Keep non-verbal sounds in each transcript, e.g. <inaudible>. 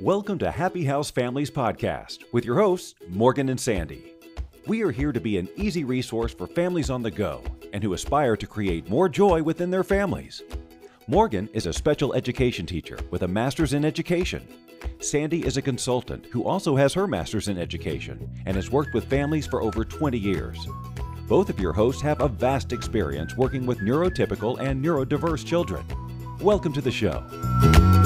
Welcome to Happy House Families Podcast with your hosts, Morgan and Sandy. We are here to be an easy resource for families on the go and who aspire to create more joy within their families. Morgan is a special education teacher with a master's in education. Sandy is a consultant who also has her master's in education and has worked with families for over 20 years. Both of your hosts have a vast experience working with neurotypical and neurodiverse children. Welcome to the show.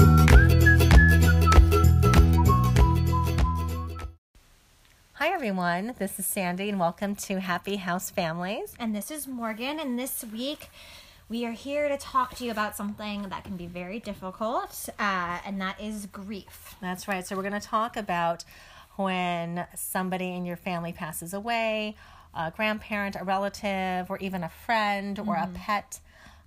Everyone. This is Sandy, and welcome to Happy House Families. And this is Morgan, and this week we are here to talk to you about something that can be very difficult, uh, and that is grief. That's right. So, we're going to talk about when somebody in your family passes away, a grandparent, a relative, or even a friend or a pet,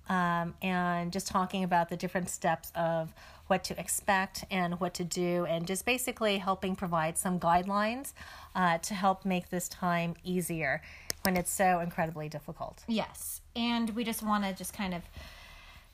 um, and just talking about the different steps of what to expect and what to do, and just basically helping provide some guidelines uh, to help make this time easier when it's so incredibly difficult. Yes, and we just want to just kind of.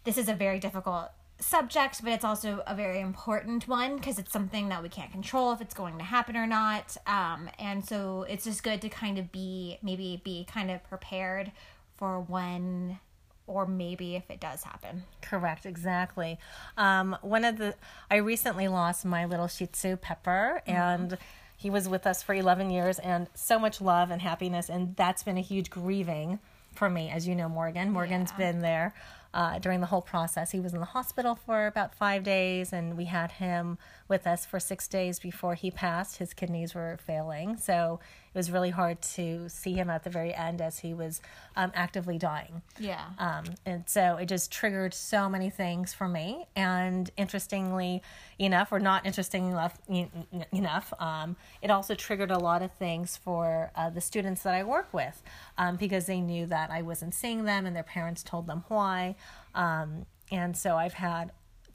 This is a very difficult subject, but it's also a very important one because it's something that we can't control if it's going to happen or not. Um, and so it's just good to kind of be maybe be kind of prepared for when or maybe if it does happen. Correct, exactly. Um, one of the I recently lost my little Shih Tzu Pepper, and he was with us for eleven years, and so much love and happiness, and that's been a huge grieving for me, as you know, Morgan. Morgan's Yeah. been there uh, during the whole process. He was in the hospital for about five days, and we had him with us for six days before he passed. His kidneys were failing, so it was really hard to see him at the very end as he was um, actively dying. Yeah. Um, and so it just triggered so many things for me. And interestingly enough, or not interesting enough, en- en- enough, um, it also triggered a lot of things for uh, the students that I work with um, because they knew that I wasn't seeing them and their parents told them why. Um, and so I've had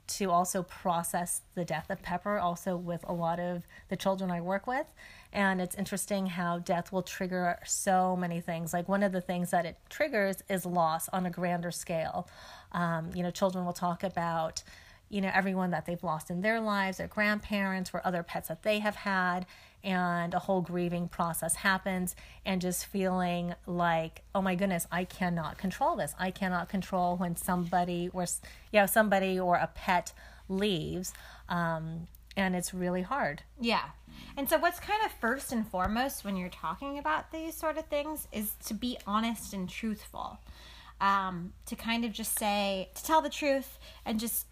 to also process the death of Pepper, also with a lot of the children I work with. And it's interesting how death will trigger so many things. Like one of the things that it triggers is loss on a grander scale. Um, you know, children will talk about, you know, everyone that they've lost in their lives, their grandparents, or other pets that they have had. And a whole grieving process happens, and just feeling like, oh my goodness, I cannot control this. I cannot control when somebody or, you know, somebody or a pet leaves. Um, and it's really hard. Yeah. And so, what's kind of first and foremost when you're talking about these sort of things is to be honest and truthful. Um, to kind of just say, to tell the truth and just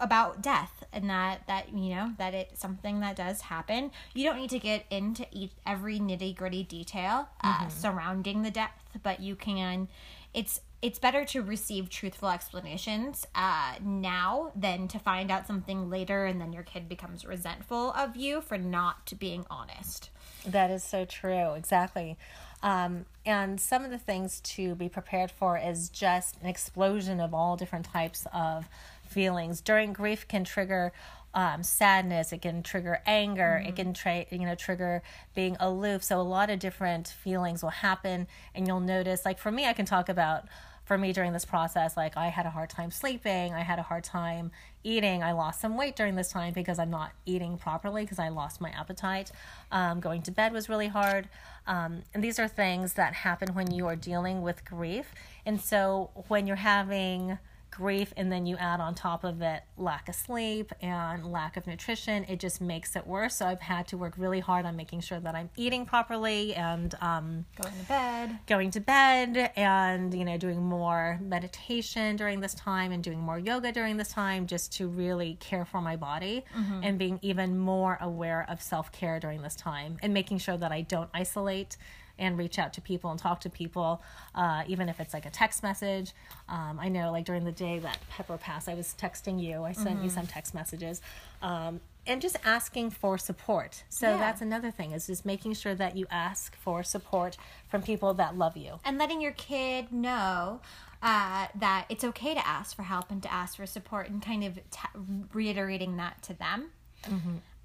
about death and that that you know that it's something that does happen you don't need to get into each every nitty gritty detail uh, surrounding the death but you can it's it's better to receive truthful explanations uh, now than to find out something later and then your kid becomes resentful of you for not being honest That is so true. Exactly. Um, and some of the things to be prepared for is just an explosion of all different types of feelings. During grief can trigger um, sadness. It can trigger anger. It can tra- you know trigger being aloof. So a lot of different feelings will happen, and you'll notice. Like for me, I can talk about for me during this process like i had a hard time sleeping i had a hard time eating i lost some weight during this time because i'm not eating properly because i lost my appetite um, going to bed was really hard um, and these are things that happen when you are dealing with grief and so when you're having grief and then you add on top of it lack of sleep and lack of nutrition it just makes it worse. So i've had to work really hard on making sure that i'm eating properly and um, going to bed. going to bed and you know doing more meditation during this time and doing more yoga during this time just to really care for my body and being even more aware of self-care during this time and making sure that I don't isolate and reach out to people and talk to people uh, even if it's like a text message. Um, I know like during the day that Pepper passed I was texting you. I sent you some text messages. Um, and just asking for support. So Yeah. that's another thing is just making sure that you ask for support from people that love you. And letting your kid know uh, that it's okay to ask for help and to ask for support and kind of t- reiterating that to them.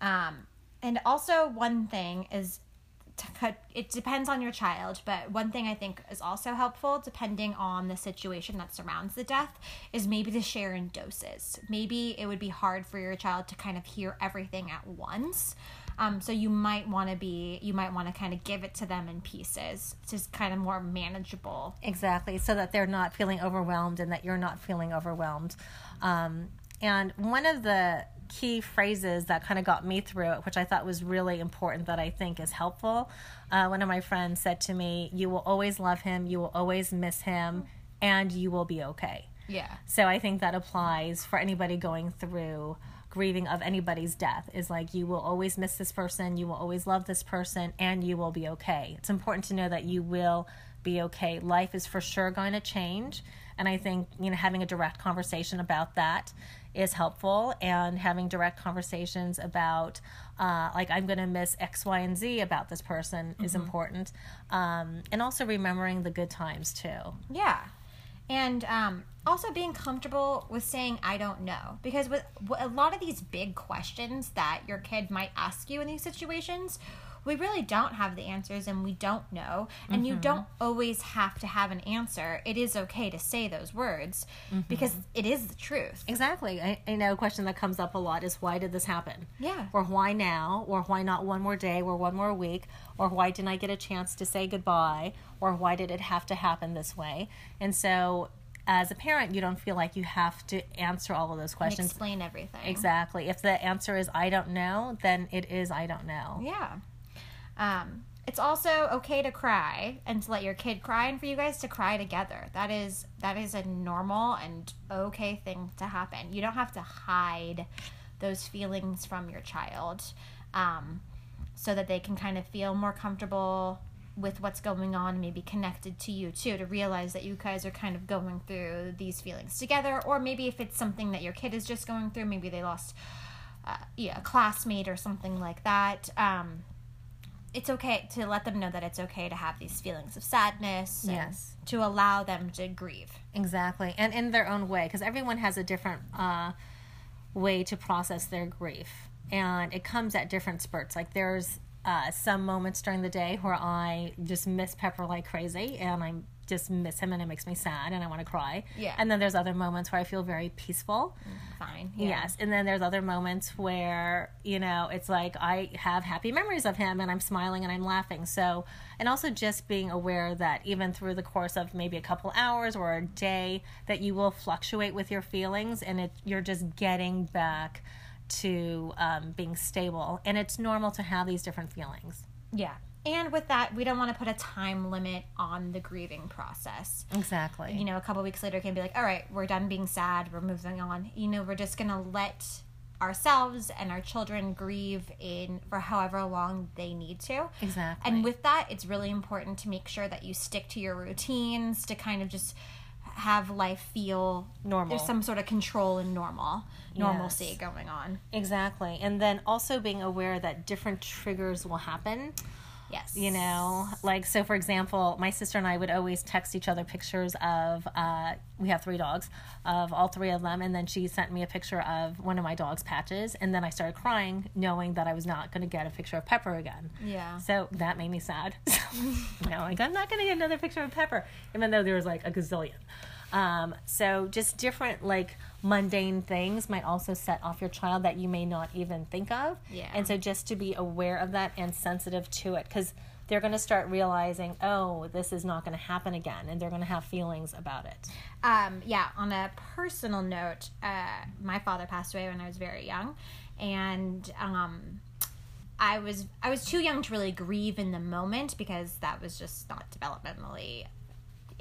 Um, and also, one thing is it depends on your child but one thing i think is also helpful depending on the situation that surrounds the death is maybe to share in doses. Maybe it would be hard for your child to kind of hear everything at once. Um, so you might want to be you might want to kind of give it to them in pieces just kind of more manageable. Exactly, so that they're not feeling overwhelmed and that you're not feeling overwhelmed. Um, and one of the key phrases that kind of got me through it, which I thought was really important, that I think is helpful. Uh, one of my friends said to me, You will always love him, you will always miss him, and you will be okay. yeah So I think that applies for anybody going through grieving of anybody's death is like you will always miss this person, you will always love this person, and you will be okay. It's important to know that you will be okay. Life is for sure going to change. And I think, you know, having a direct conversation about that is helpful and having direct conversations about uh, like i'm going to miss x y and z about this person is important um, and also remembering the good times too Yeah. And um, also being comfortable with saying, I don't know. Because with with a lot of these big questions that your kid might ask you in these situations, we really don't have the answers and we don't know. And you mm-hmm. don't always have to have an answer. It is okay to say those words mm-hmm. because it is the truth. Exactly. I, I know a question that comes up a lot is why did this happen? Yeah. Or why now? Or why not one more day or one more week? Or why didn't I get a chance to say goodbye? Or why did it have to happen this way? And so, as a parent, you don't feel like you have to answer all of those And questions. explain everything. Exactly. If the answer is I don't know, then it is I don't know. Yeah. Um, it's also okay to cry and to let your kid cry and for you guys to cry together. That is that is a normal and okay thing to happen. You don't have to hide those feelings from your child um, so that they can kind of feel more comfortable with what's going on, maybe connected to you too, to realize that you guys are kind of going through these feelings together. Or maybe if it's something that your kid is just going through, maybe they lost uh, yeah, a classmate or something like that. Um, it's okay to let them know that it's okay to have these feelings of sadness. Yes. To allow them to grieve. Exactly, and in their own way, because everyone has a different uh, way to process their grief, and it comes at different spurts. Like there's uh, some moments during the day where I just miss Pepper like crazy, and I just miss him, and it makes me sad, and I want to cry. Yeah. And then there's other moments where I feel very peaceful. Fine. Yeah. Yes, and then there's other moments where you know it's like I have happy memories of him, and I'm smiling and I'm laughing. So, and also just being aware that even through the course of maybe a couple hours or a day, that you will fluctuate with your feelings, and it you're just getting back to um, being stable, and it's normal to have these different feelings. Yeah. And with that, we don't want to put a time limit on the grieving process. Exactly. You know, a couple weeks later can be like, all right, we're done being sad, we're moving on. You know, we're just going to let ourselves and our children grieve in for however long they need to. Exactly. And with that, it's really important to make sure that you stick to your routines to kind of just have life feel Normal. There's some sort of control and normal normalcy Yes. going on. exactly, and then also being aware that different triggers will happen. Yes. you know like so for example my sister and i would always text each other pictures of uh, we have three dogs of all three of them and then she sent me a picture of one of my dog's patches and then i started crying knowing that i was not going to get a picture of pepper again Yeah. so that made me sad <laughs> no like i'm not going to get another picture of pepper even though there was like a gazillion um, so just different like mundane things might also set off your child that you may not even think of Yeah. and so just to be aware of that and sensitive to it because they're going to start realizing oh this is not going to happen again and they're going to have feelings about it Um, yeah, on a personal note, uh, my father passed away when I was very young, and um, I was I was too young to really grieve in the moment because that was just not developmentally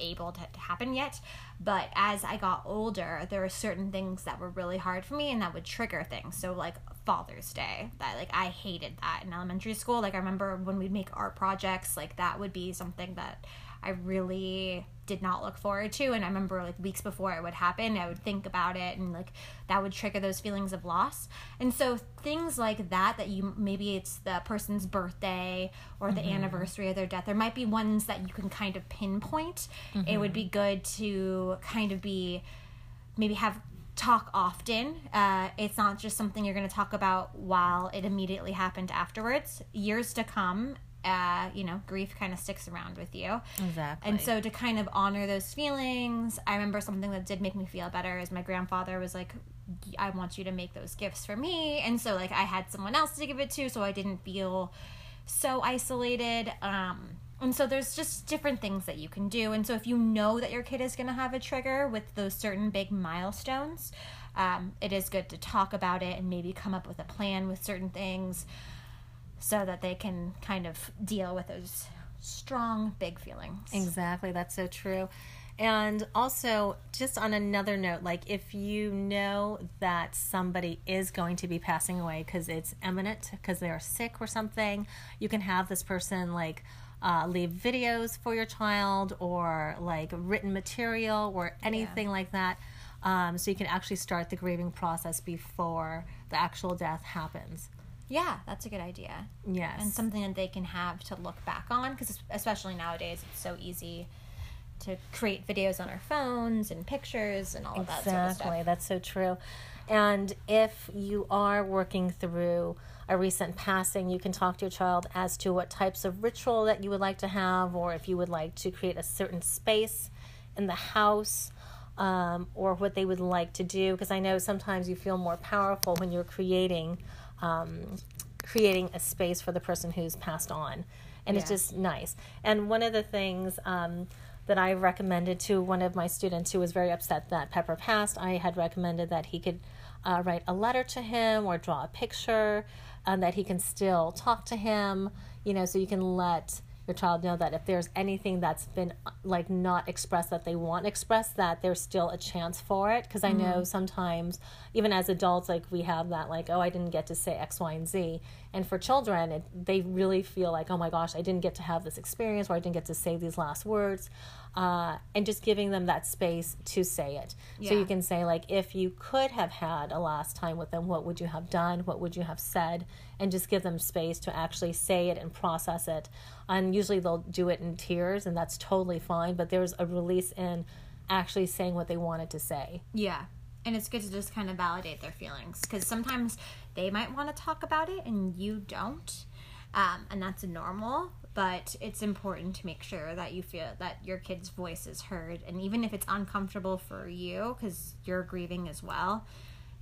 able to, to happen yet. But as I got older, there were certain things that were really hard for me and that would trigger things. So like Father's Day, that like I hated that in elementary school. Like I remember when we'd make art projects, like that would be something that I really did not look forward to and I remember like weeks before it would happen I would think about it and like that would trigger those feelings of loss and so things like that that you maybe it's the person's birthday or the anniversary of their death there might be ones that you can kind of pinpoint it would be good to kind of be maybe have talk often. Uh, it's not just something you're going to talk about while it immediately happened afterwards. Years to come, uh, you know, grief kind of sticks around with you. Exactly. And so to kind of honor those feelings, I remember something that did make me feel better is my grandfather was like, I want you to make those gifts for me. And so like I had someone else to give it to, so I didn't feel so isolated. Um, and so there's just different things that you can do. And so if you know that your kid is going to have a trigger with those certain big milestones, um, it is good to talk about it and maybe come up with a plan with certain things so that they can kind of deal with those strong, big feelings. Exactly, that's so true. And also, just on another note, like if you know that somebody is going to be passing away because it's imminent, because they're sick or something, you can have this person like uh, leave videos for your child or like written material or anything like that. Um, so you can actually start the grieving process before the actual death happens. Yeah, that's a good idea. Yes. And something that they can have to look back on because especially nowadays it's so easy to create videos on our phones and pictures and all of that sort of Exactly, that's so true. And if you are working through a recent passing, you can talk to your child as to what types of ritual that you would like to have, or if you would like to create a certain space in the house, um, or what they would like to do. Because I know sometimes you feel more powerful when you're creating, um, creating a space for the person who's passed on, and it's just nice. And one of the things. Um, that I recommended to one of my students who was very upset that Pepper passed. I had recommended that he could uh, write a letter to him or draw a picture, and that he can still talk to him. You know, so you can let your child know that if there's anything that's been like not expressed that they want expressed, that there's still a chance for it. Because I know mm-hmm. sometimes, even as adults, like we have that, like, oh, I didn't get to say X, Y, and Z. And for children, it, they really feel like, oh my gosh, I didn't get to have this experience, or I didn't get to say these last words. Uh, and just giving them that space to say it. So you can say, like, if you could have had a last time with them, what would you have done? What would you have said? And just give them space to actually say it and process it. And usually they'll do it in tears, and that's totally fine. But there's a release in actually saying what they wanted to say. Yeah. And it's good to just kind of validate their feelings because sometimes they might want to talk about it and you don't. Um, and that's normal, but it's important to make sure that you feel that your kid's voice is heard. And even if it's uncomfortable for you because you're grieving as well,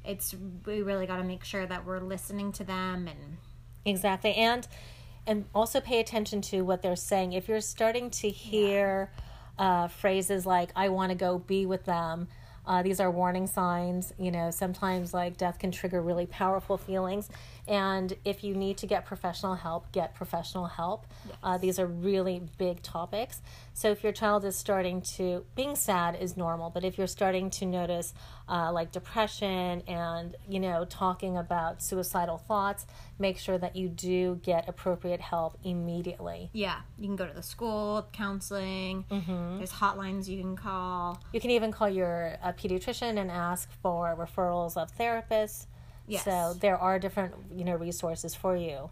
it's we really got to make sure that we're listening to them and Exactly. And and also pay attention to what they're saying. If you're starting to hear uh, phrases like "I want to go be with them," uh, these are warning signs. You know, sometimes like death can trigger really powerful feelings. And if you need to get professional help, get professional help. Uh, these are really big topics. So if your child is starting to, being sad is normal, but if you're starting to notice uh, like depression and, you know, talking about suicidal thoughts, make sure that you do get appropriate help immediately. yeah, you can go to the school counseling. There's hotlines you can call. You can even call your uh, pediatrician and ask for referrals of therapists. Yes. So there are different, you know, resources for you.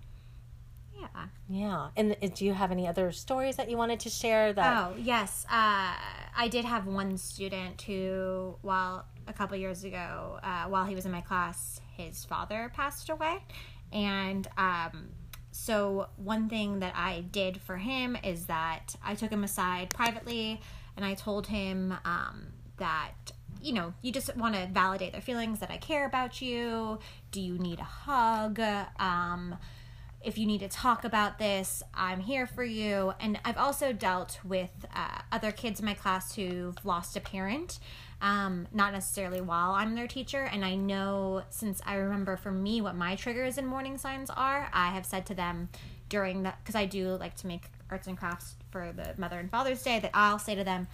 Yeah. Yeah. And uh, do you have any other stories that you wanted to share that Oh yes, uh, I did have one student who, while a couple years ago, uh, while he was in my class, his father passed away, and um, so one thing that I did for him is that I took him aside privately, and I told him um, that you know you just want to validate their feelings that I care about you. Do you need a hug? Um, if you need to talk about this, I'm here for you. And I've also dealt with uh, other kids in my class who've lost a parent, um, not necessarily while I'm their teacher. And I know since I remember for me what my triggers and warning signs are, I have said to them during that, because I do like to make arts and crafts for the Mother and Father's Day, that I'll say to them,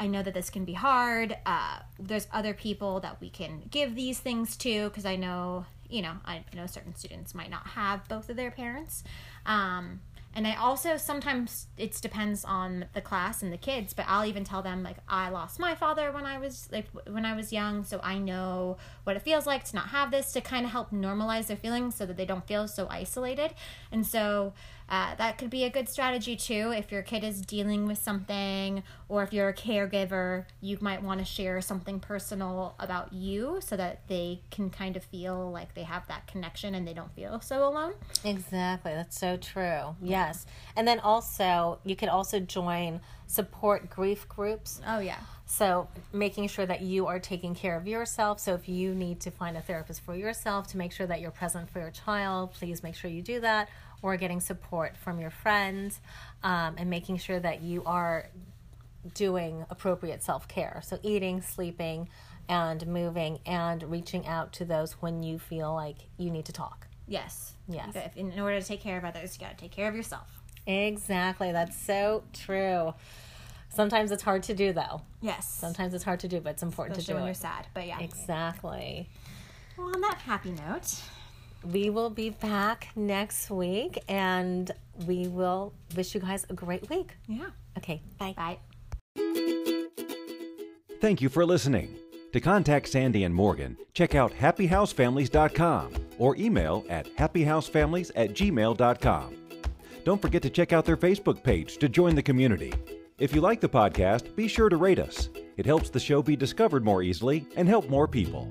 I know that this can be hard. Uh, there's other people that we can give these things to because I know, you know, I know certain students might not have both of their parents. Um, and I also sometimes it depends on the class and the kids, but I'll even tell them like I lost my father when I was like when I was young, so I know what it feels like to not have this to kind of help normalize their feelings so that they don't feel so isolated. And so uh, that could be a good strategy too if your kid is dealing with something or if you're a caregiver you might want to share something personal about you so that they can kind of feel like they have that connection and they don't feel so alone Exactly. That's so true. Yeah. Yes. And then also, you could also join support grief groups. Oh yeah. So, making sure that you are taking care of yourself. So, if you need to find a therapist for yourself to make sure that you're present for your child, please make sure you do that. Or getting support from your friends um, and making sure that you are doing appropriate self care. So, eating, sleeping, and moving, and reaching out to those when you feel like you need to talk. Yes. Yes. If- In order to take care of others, you got to take care of yourself. Exactly. That's so true. Sometimes it's hard to do, though. Yes. Sometimes it's hard to do, but it's important Especially to when do you're sad. But yeah. Exactly. Well, on that happy note, We will be back next week and we will wish you guys a great week. yeah. Okay, bye. Bye. Thank you for listening. To contact Sandy and Morgan, check out happyhousefamilies.com or email at happyhousefamilies at gmail.com. Don't forget to check out their Facebook page to join the community. If you like the podcast, be sure to rate us. It helps the show be discovered more easily and help more people.